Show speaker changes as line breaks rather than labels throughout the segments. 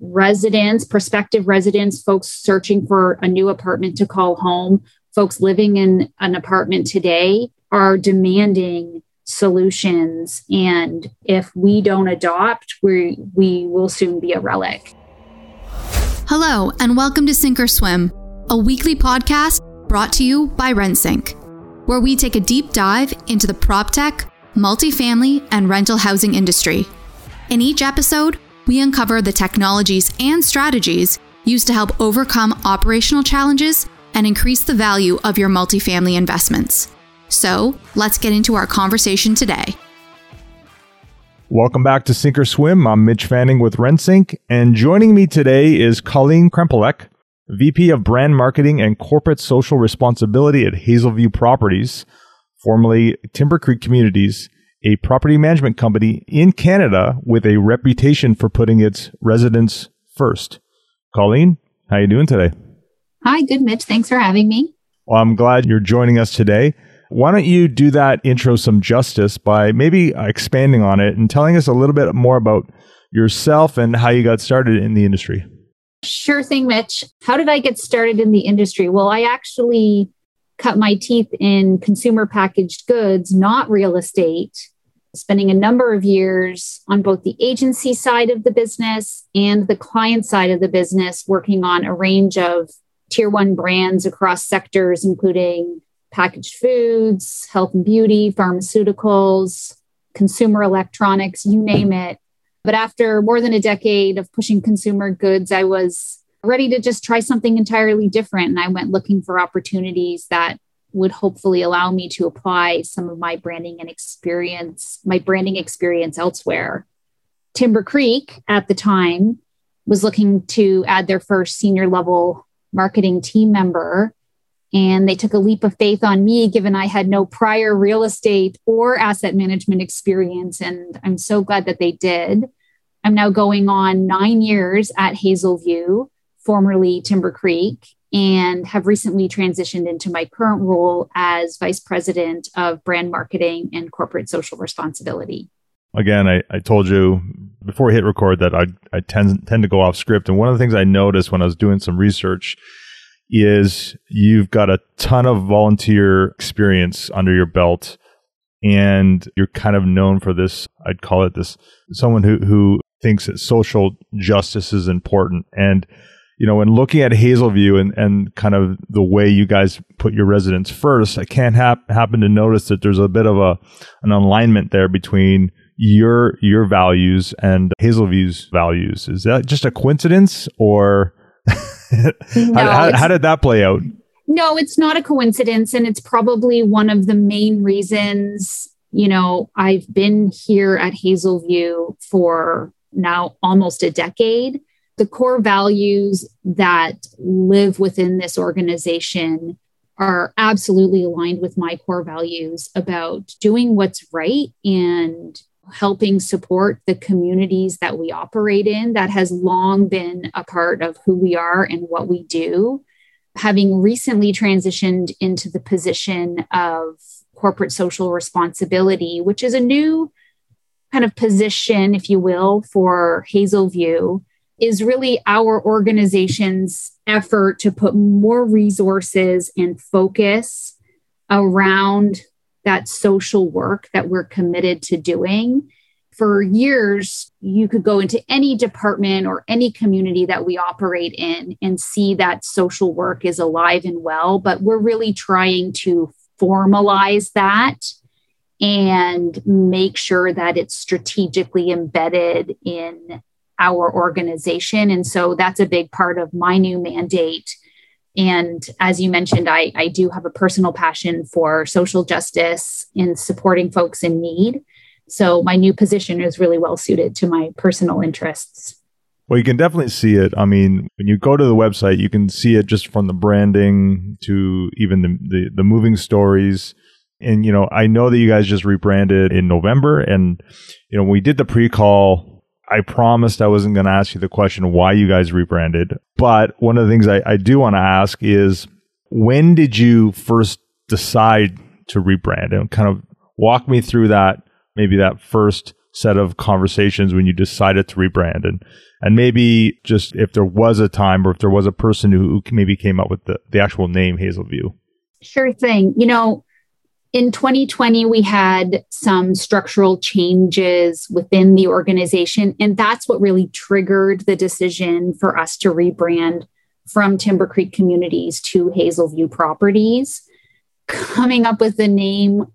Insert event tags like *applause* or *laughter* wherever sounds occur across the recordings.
residents, prospective residents, folks searching for a new apartment to call home, folks living in an apartment today are demanding solutions. And if we don't adopt, we, we will soon be a relic.
Hello, and welcome to Sink or Swim, a weekly podcast brought to you by RentSync, where we take a deep dive into the prop tech, multifamily, and rental housing industry. In each episode, we uncover the technologies and strategies used to help overcome operational challenges and increase the value of your multifamily investments. So, let's get into our conversation today.
Welcome back to Sink or Swim. I'm Mitch Fanning with RentSync, and joining me today is Colleen Krempelek, VP of Brand Marketing and Corporate Social Responsibility at Hazelview Properties, formerly Timber Creek Communities, a property management company in Canada with a reputation for putting its residents first. Colleen, how are you doing today?
Hi, good Mitch. Thanks for having me.
Well, I'm glad you're joining us today. Why don't you do that intro some justice by maybe expanding on it and telling us a little bit more about yourself and how you got started in the industry?
Sure thing, Mitch. How did I get started in the industry? Well, I actually cut my teeth in consumer packaged goods, not real estate spending a number of years on both the agency side of the business and the client side of the business, working on a range of tier one brands across sectors, including packaged foods, health and beauty, pharmaceuticals, consumer electronics, you name it. But after more than a decade of pushing consumer goods, I was ready to just try something entirely different. And I went looking for opportunities that would hopefully allow me to apply some of my branding and experience, my branding experience elsewhere. Timber Creek at the time was looking to add their first senior level marketing team member. And they took a leap of faith on me, given I had no prior real estate or asset management experience. And I'm so glad that they did. I'm now going on nine years at Hazelview, formerly Timber Creek, and have recently transitioned into my current role as Vice President of Brand Marketing and Corporate Social Responsibility.
Again, I, I told you before we hit record that I, I tend, tend to go off script. And one of the things I noticed when I was doing some research is you've got a ton of volunteer experience under your belt and you're kind of known for this i'd call it this someone who who thinks that social justice is important and you know, when looking at Hazelview and, and kind of the way you guys put your residents first, I can't hap- happen to notice that there's a bit of a an alignment there between your your values and Hazelview's values. Is that just a coincidence, or *laughs* no, how, how, how did that play out?
No, it's not a coincidence, and it's probably one of the main reasons. You know, I've been here at Hazelview for now almost a decade the core values that live within this organization are absolutely aligned with my core values about doing what's right and helping support the communities that we operate in. That has long been a part of who we are and what we do. Having recently transitioned into the position of corporate social responsibility, which is a new kind of position, if you will, for Hazelview is really our organization's effort to put more resources and focus around that social work that we're committed to doing. For years, you could go into any department or any community that we operate in and see that social work is alive and well, but we're really trying to formalize that and make sure that it's strategically embedded in our organization. And so that's a big part of my new mandate. And as you mentioned, I, I do have a personal passion for social justice and supporting folks in need. So my new position is really well suited to my personal interests.
Well, you can definitely see it. I mean, when you go to the website, you can see it just from the branding to even the, the, the moving stories. And, you know, I know that you guys just rebranded in November. And, you know, we did the pre call I promised I wasn't going to ask you the question why you guys rebranded. But one of the things I, I do want to ask is when did you first decide to rebrand and kind of walk me through that, maybe that first set of conversations when you decided to rebrand and, And maybe just if there was a time or if there was a person who, who maybe came up with the, the actual name Hazelview.
Sure thing. You know, in 2020, we had some structural changes within the organization, and that's what really triggered the decision for us to rebrand from Timber Creek Communities to Hazelview Properties. Coming up with the name,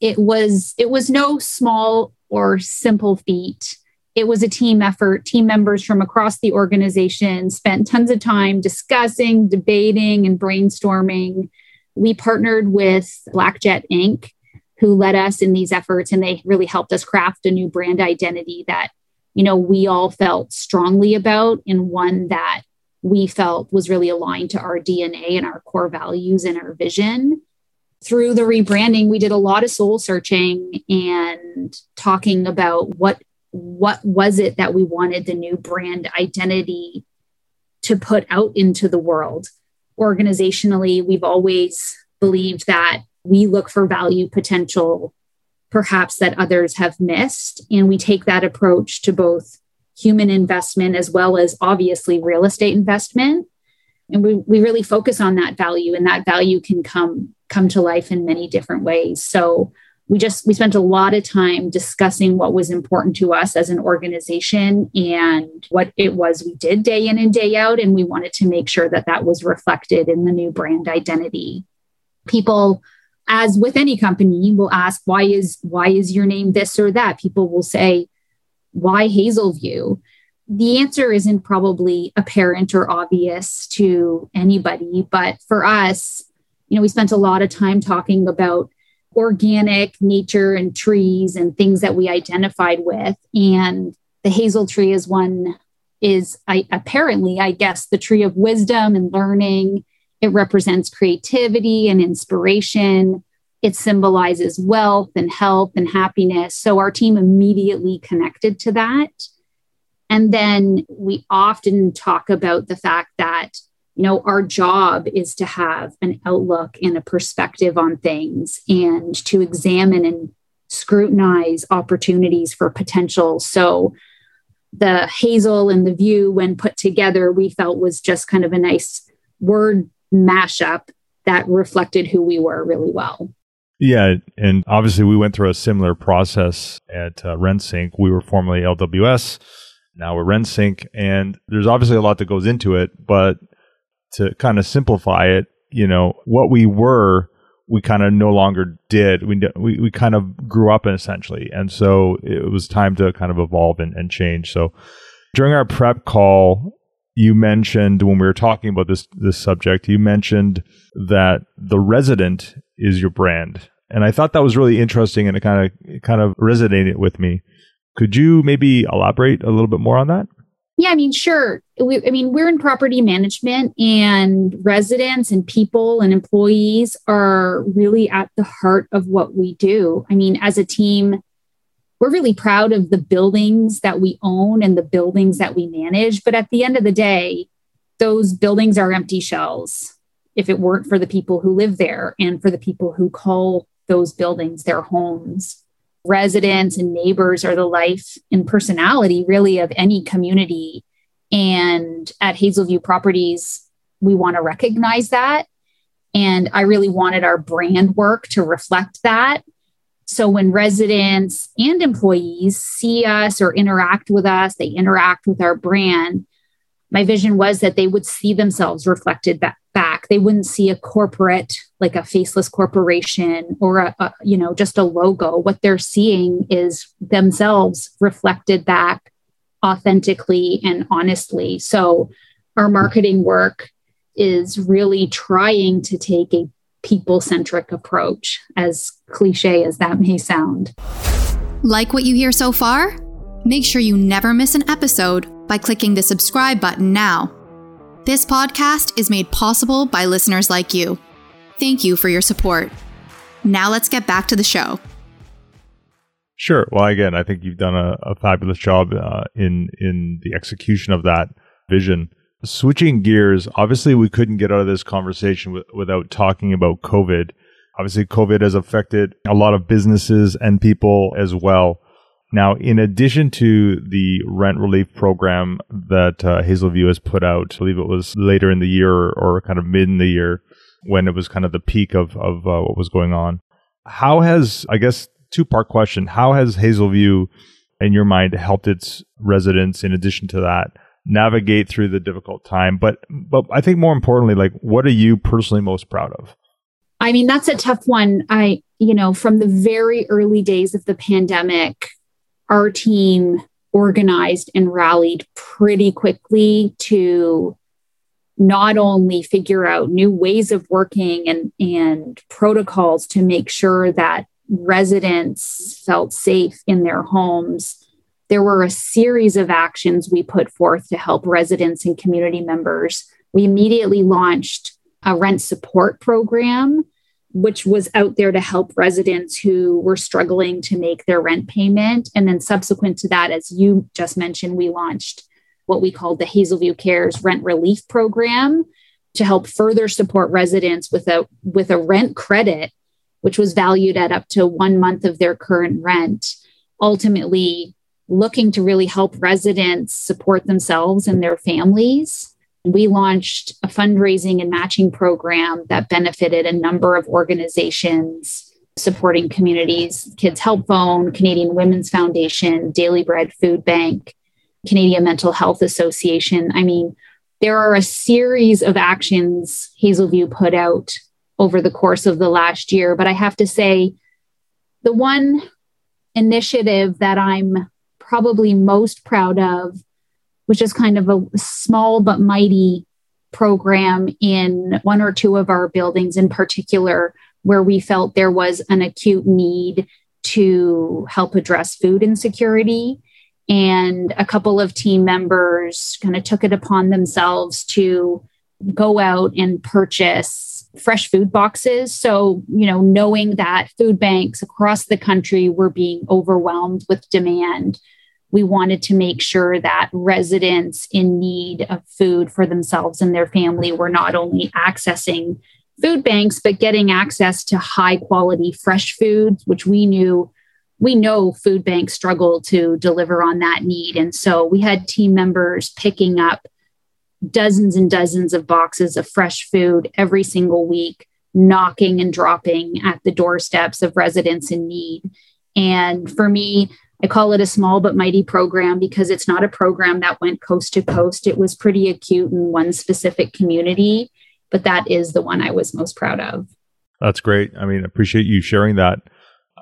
it was it was no small or simple feat. It was a team effort. Team members from across the organization spent tons of time discussing, debating, and brainstorming we partnered with Blackjet Inc., who led us in these efforts, and they really helped us craft a new brand identity that, you know, we all felt strongly about and one that we felt was really aligned to our DNA and our core values and our vision. Through the rebranding, we did a lot of soul searching and talking about what what was it that we wanted the new brand identity to put out into the world organizationally, we've always believed that we look for value potential, perhaps that others have missed. And we take that approach to both human investment as well as obviously real estate investment. And we, we really focus on that value, and that value can come come to life in many different ways. So we just we spent a lot of time discussing what was important to us as an organization and what it was we did day in and day out. And we wanted to make sure that that was reflected in the new brand identity. People as with any company will ask why is why is your name this or that? People will say why hazelview? The answer isn't probably apparent or obvious to anybody but for us you know we spent a lot of time talking about organic nature and trees and things that we identified with. And the hazel tree is one, is I, apparently, I guess, the tree of wisdom and learning. It represents creativity and inspiration. It symbolizes wealth and health and happiness. So our team immediately connected to that. And then we often talk about the fact that you know, our job is to have an outlook and a perspective on things and to examine and scrutinize opportunities for potential. So the hazel and the view, when put together, we felt was just kind of a nice word mashup that reflected who we were really well.
Yeah, and obviously we went through a similar process at uh, RentSync. We were formerly LWS, now we're RentSync, and there's obviously a lot that goes into it, but to kind of simplify it, you know, what we were, we kind of no longer did. We, we, we kind of grew up essentially. And so it was time to kind of evolve and, and change. So during our prep call, you mentioned when we were talking about this, this subject, you mentioned that the resident is your brand. And I thought that was really interesting and it kind of, it kind of resonated with me. Could you maybe elaborate a little bit more on that?
Yeah, I mean, sure. We, I mean, we're in property management, and residents and people and employees are really at the heart of what we do. I mean, as a team, we're really proud of the buildings that we own and the buildings that we manage. But at the end of the day, those buildings are empty shells if it weren't for the people who live there and for the people who call those buildings their homes residents and neighbors are the life and personality really of any community. And at Hazelview Properties, we want to recognize that. And I really wanted our brand work to reflect that. So when residents and employees see us or interact with us, they interact with our brand. My vision was that they would see themselves reflected back. They wouldn't see a corporate, like a faceless corporation or a, a, you know, just a logo. What they're seeing is themselves reflected back authentically and honestly. So our marketing work is really trying to take a people centric approach, as cliche as that may sound.
Like what you hear so far? Make sure you never miss an episode by clicking the subscribe button now. This podcast is made possible by listeners like you. Thank you for your support. Now let's get back to the show.
Sure. Well, again, I think you've done a, a fabulous job uh, in in the execution of that vision. Switching gears, obviously, we couldn't get out of this conversation w- without talking about COVID. Obviously, COVID has affected a lot of businesses and people as well. Now, in addition to the rent relief program that uh, Hazelview has put out, I believe it was later in the year or, or kind of mid in the year when it was kind of the peak of, of uh, what was going on. How has, I guess, two part question, how has Hazelview, in your mind, helped its residents, in addition to that, navigate through the difficult time? But, but I think more importantly, like, what are you personally most proud of?
I mean, that's a tough one. I, you know, from the very early days of the pandemic, our team organized and rallied pretty quickly to not only figure out new ways of working and, and protocols to make sure that residents felt safe in their homes, there were a series of actions we put forth to help residents and community members. We immediately launched a rent support program which was out there to help residents who were struggling to make their rent payment. And then subsequent to that, as you just mentioned, we launched what we called the Hazelview Cares Rent Relief Program to help further support residents with a with a rent credit, which was valued at up to one month of their current rent. Ultimately, looking to really help residents support themselves and their families we launched a fundraising and matching program that benefited a number of organizations supporting communities Kids Help Phone, Canadian Women's Foundation, Daily Bread Food Bank, Canadian Mental Health Association. I mean, there are a series of actions Hazelview put out over the course of the last year, but I have to say, the one initiative that I'm probably most proud of which is kind of a small but mighty program in one or two of our buildings in particular, where we felt there was an acute need to help address food insecurity. And a couple of team members kind of took it upon themselves to go out and purchase fresh food boxes. So, you know, knowing that food banks across the country were being overwhelmed with demand, we wanted to make sure that residents in need of food for themselves and their family were not only accessing food banks, but getting access to high quality fresh foods, which we knew we know food banks struggle to deliver on that need. And so we had team members picking up dozens and dozens of boxes of fresh food every single week, knocking and dropping at the doorsteps of residents in need. And for me, I call it a small but mighty program because it's not a program that went coast to coast. It was pretty acute in one specific community, but that is the one I was most proud of.
That's great. I mean, I appreciate you sharing that.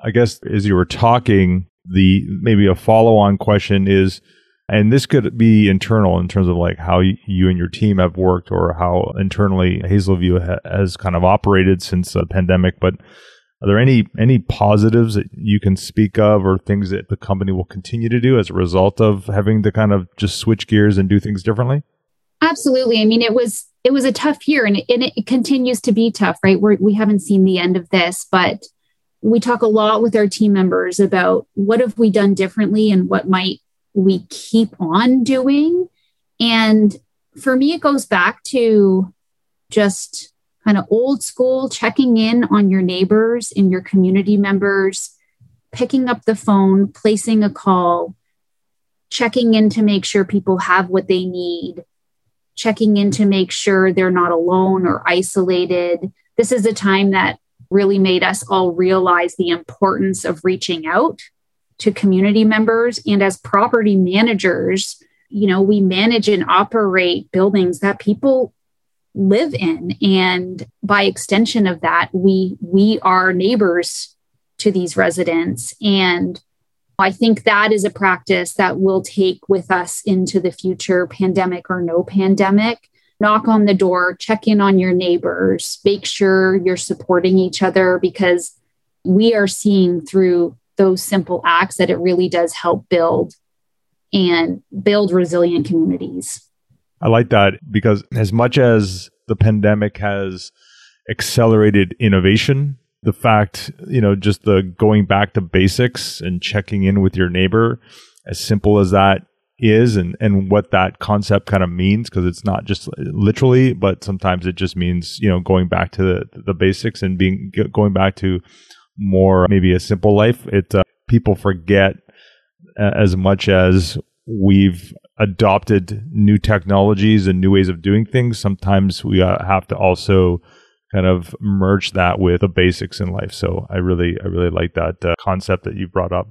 I guess as you were talking, the maybe a follow on question is, and this could be internal in terms of like how you and your team have worked or how internally Hazelview has kind of operated since the pandemic, but are there any any positives that you can speak of or things that the company will continue to do as a result of having to kind of just switch gears and do things differently?
Absolutely. I mean, it was it was a tough year and it, and it continues to be tough, right? We're, we haven't seen the end of this, but we talk a lot with our team members about what have we done differently and what might we keep on doing. And for me, it goes back to just kind of old school, checking in on your neighbors and your community members, picking up the phone, placing a call, checking in to make sure people have what they need, checking in to make sure they're not alone or isolated. This is a time that really made us all realize the importance of reaching out to community members. And as property managers you know we manage and operate buildings that people live in. And by extension of that we we are neighbors to these residents. And i think that is a practice that we'll take with us into the future pandemic or no pandemic knock on the door check in on your neighbors make sure you're supporting each other because we are seeing through those simple acts that it really does help build and build resilient communities.
I like that because as much as the pandemic has accelerated innovation, the fact, you know, just the going back to basics and checking in with your neighbor, as simple as that is and, and what that concept kind of means, because it's not just literally, but sometimes it just means, you know, going back to the, the basics and being going back to more maybe a simple life. It uh, people forget as much as we've adopted new technologies and new ways of doing things, sometimes we uh, have to also kind of merge that with the basics in life. So I really, I really like that uh, concept that you brought up.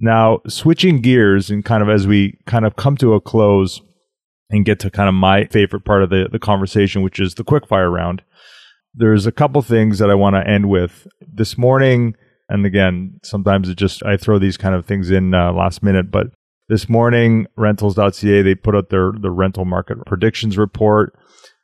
Now, switching gears and kind of as we kind of come to a close and get to kind of my favorite part of the, the conversation, which is the quickfire round, there's a couple things that I want to end with. This morning, and again, sometimes it just, I throw these kind of things in uh, last minute, but this morning, rentals.ca, they put out their, the rental market predictions report.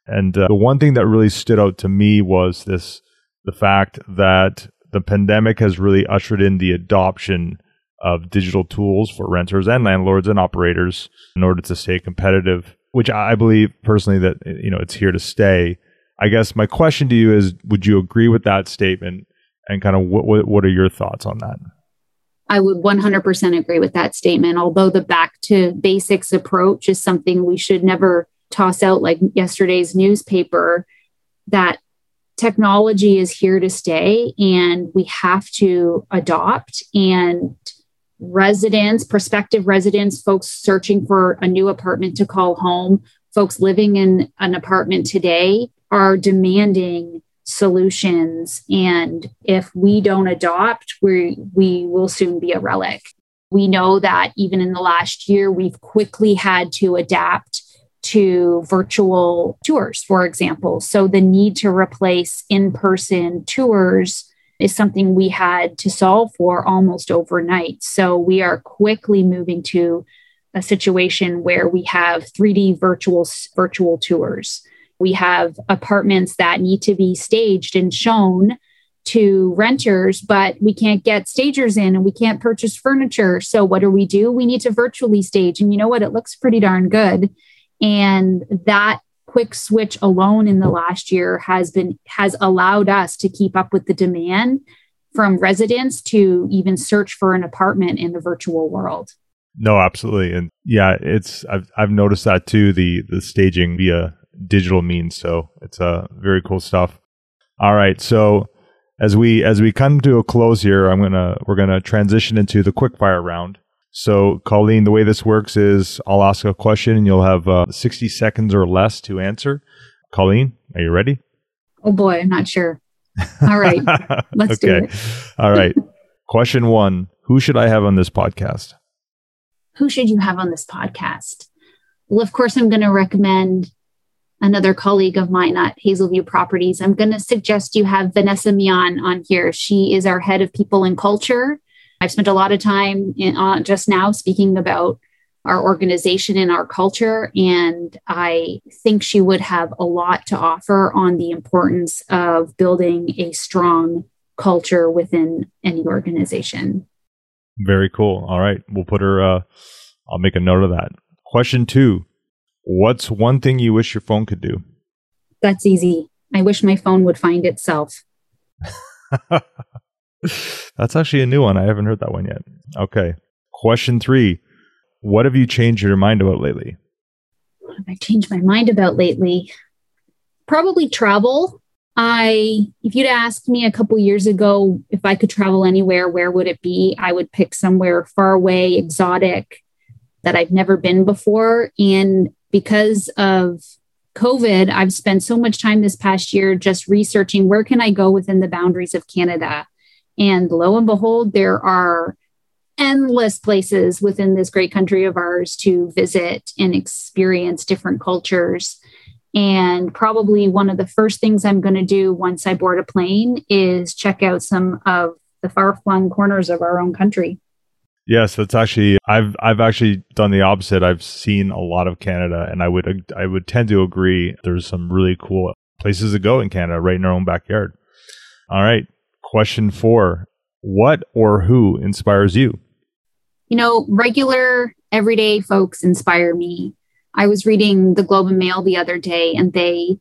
And uh, the one thing that really stood out to me was this, the fact that the pandemic has really ushered in the adoption of digital tools for renters and landlords and operators in order to stay competitive, which I believe personally that you know it's here to stay. I guess my question to you is would you agree with that statement and kind of what what, are your thoughts on that?
I would 100% agree with that statement. Although the back to basics approach is something we should never toss out like yesterday's newspaper that technology is here to stay and we have to adopt and residents, prospective residents, folks searching for a new apartment to call home, folks living in an apartment today are demanding solutions. And if we don't adopt, we, we will soon be a relic. We know that even in the last year, we've quickly had to adapt to virtual tours, for example. So the need to replace in person tours is something we had to solve for almost overnight. So we are quickly moving to a situation where we have 3D virtual virtual tours. We have apartments that need to be staged and shown to renters, but we can't get stagers in and we can't purchase furniture. So what do we do? We need to virtually stage. And you know what? It looks pretty darn good. And that quick switch alone in the last year has been has allowed us to keep up with the demand from residents to even search for an apartment in the virtual world.
No, absolutely. And yeah, it's I've I've noticed that too, the the staging via digital means. So it's uh very cool stuff. All right. So as we as we come to a close here, I'm gonna we're gonna transition into the quick fire round. So, Colleen, the way this works is I'll ask a question and you'll have uh, 60 seconds or less to answer. Colleen, are you ready?
Oh boy, I'm not sure. All right, *laughs* let's do it.
All right. question one Who should I have on this podcast?
Who should you have on this podcast? Well, of course, I'm going to recommend another colleague of mine at Hazelview Properties. I'm going to suggest you have Vanessa Mian on here. She is our head of people and culture I've spent a lot of time in, uh, just now speaking about our organization and our culture. And I think she would have a lot to offer on the importance of building a strong culture within any organization.
Very cool. All right. We'll put her, uh, I'll make a note of that. Question two What's one thing you wish your phone could do?
That's easy. I wish my phone would find itself. *laughs*
That's actually a new one. I haven't heard that one yet. Okay. Question three What have you changed your mind about lately?
What have I changed my mind about lately? Probably travel. I, if you'd asked me a couple years ago if I could travel anywhere, where would it be? I would pick somewhere far away, exotic, that I've never been before. And because of COVID, I've spent so much time this past year just researching where can I go within the boundaries of Canada and lo and behold, there are endless places within this great country of ours to visit and experience different cultures. And probably one of the first things I'm going to do once I board a plane is check out some of the far flung corners of our own country.
Yes, that's actually I've I've actually done the opposite. I've seen a lot of Canada and I would I would tend to agree there's some really cool places to go in Canada right in our own backyard. All right. Question four What or who inspires you?
You know, regular, everyday folks inspire me. I was reading the Globe and Mail the other day, and they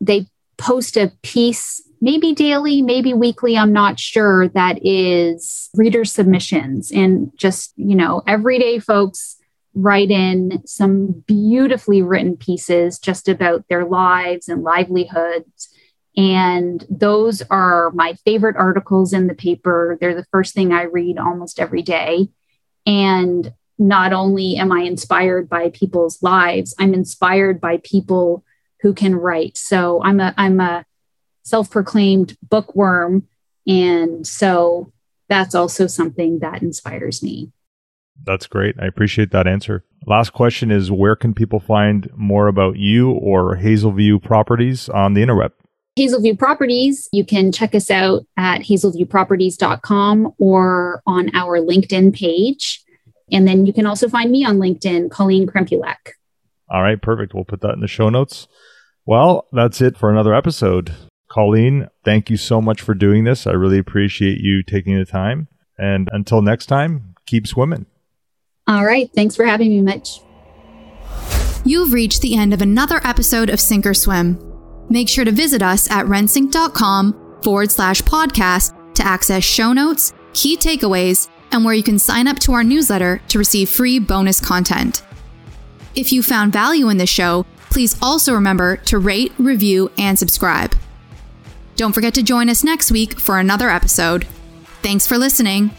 they post a piece, maybe daily, maybe weekly, I'm not sure, that is reader submissions. And just, you know, everyday folks write in some beautifully written pieces just about their lives and livelihoods and those are my favorite articles in the paper. They're the first thing I read almost every day. And not only am I inspired by people's lives, I'm inspired by people who can write. So I'm a I'm a self-proclaimed bookworm and so that's also something that inspires me.
That's great. I appreciate that answer. Last question is where can people find more about you or Hazelview properties on the interweb?
Hazelview Properties, you can check us out at hazelviewproperties.com or on our LinkedIn page. And then you can also find me on LinkedIn, Colleen Krempulek.
All right, perfect. We'll put that in the show notes. Well, that's it for another episode. Colleen, thank you so much for doing this. I really appreciate you taking the time. And until next time, keep swimming.
All right. Thanks for having me, Mitch.
You've reached the end of another episode of Sink or Swim. Make sure to visit us at rentsync.com forward slash podcast to access show notes, key takeaways, and where you can sign up to our newsletter to receive free bonus content. If you found value in this show, please also remember to rate, review, and subscribe. Don't forget to join us next week for another episode. Thanks for listening.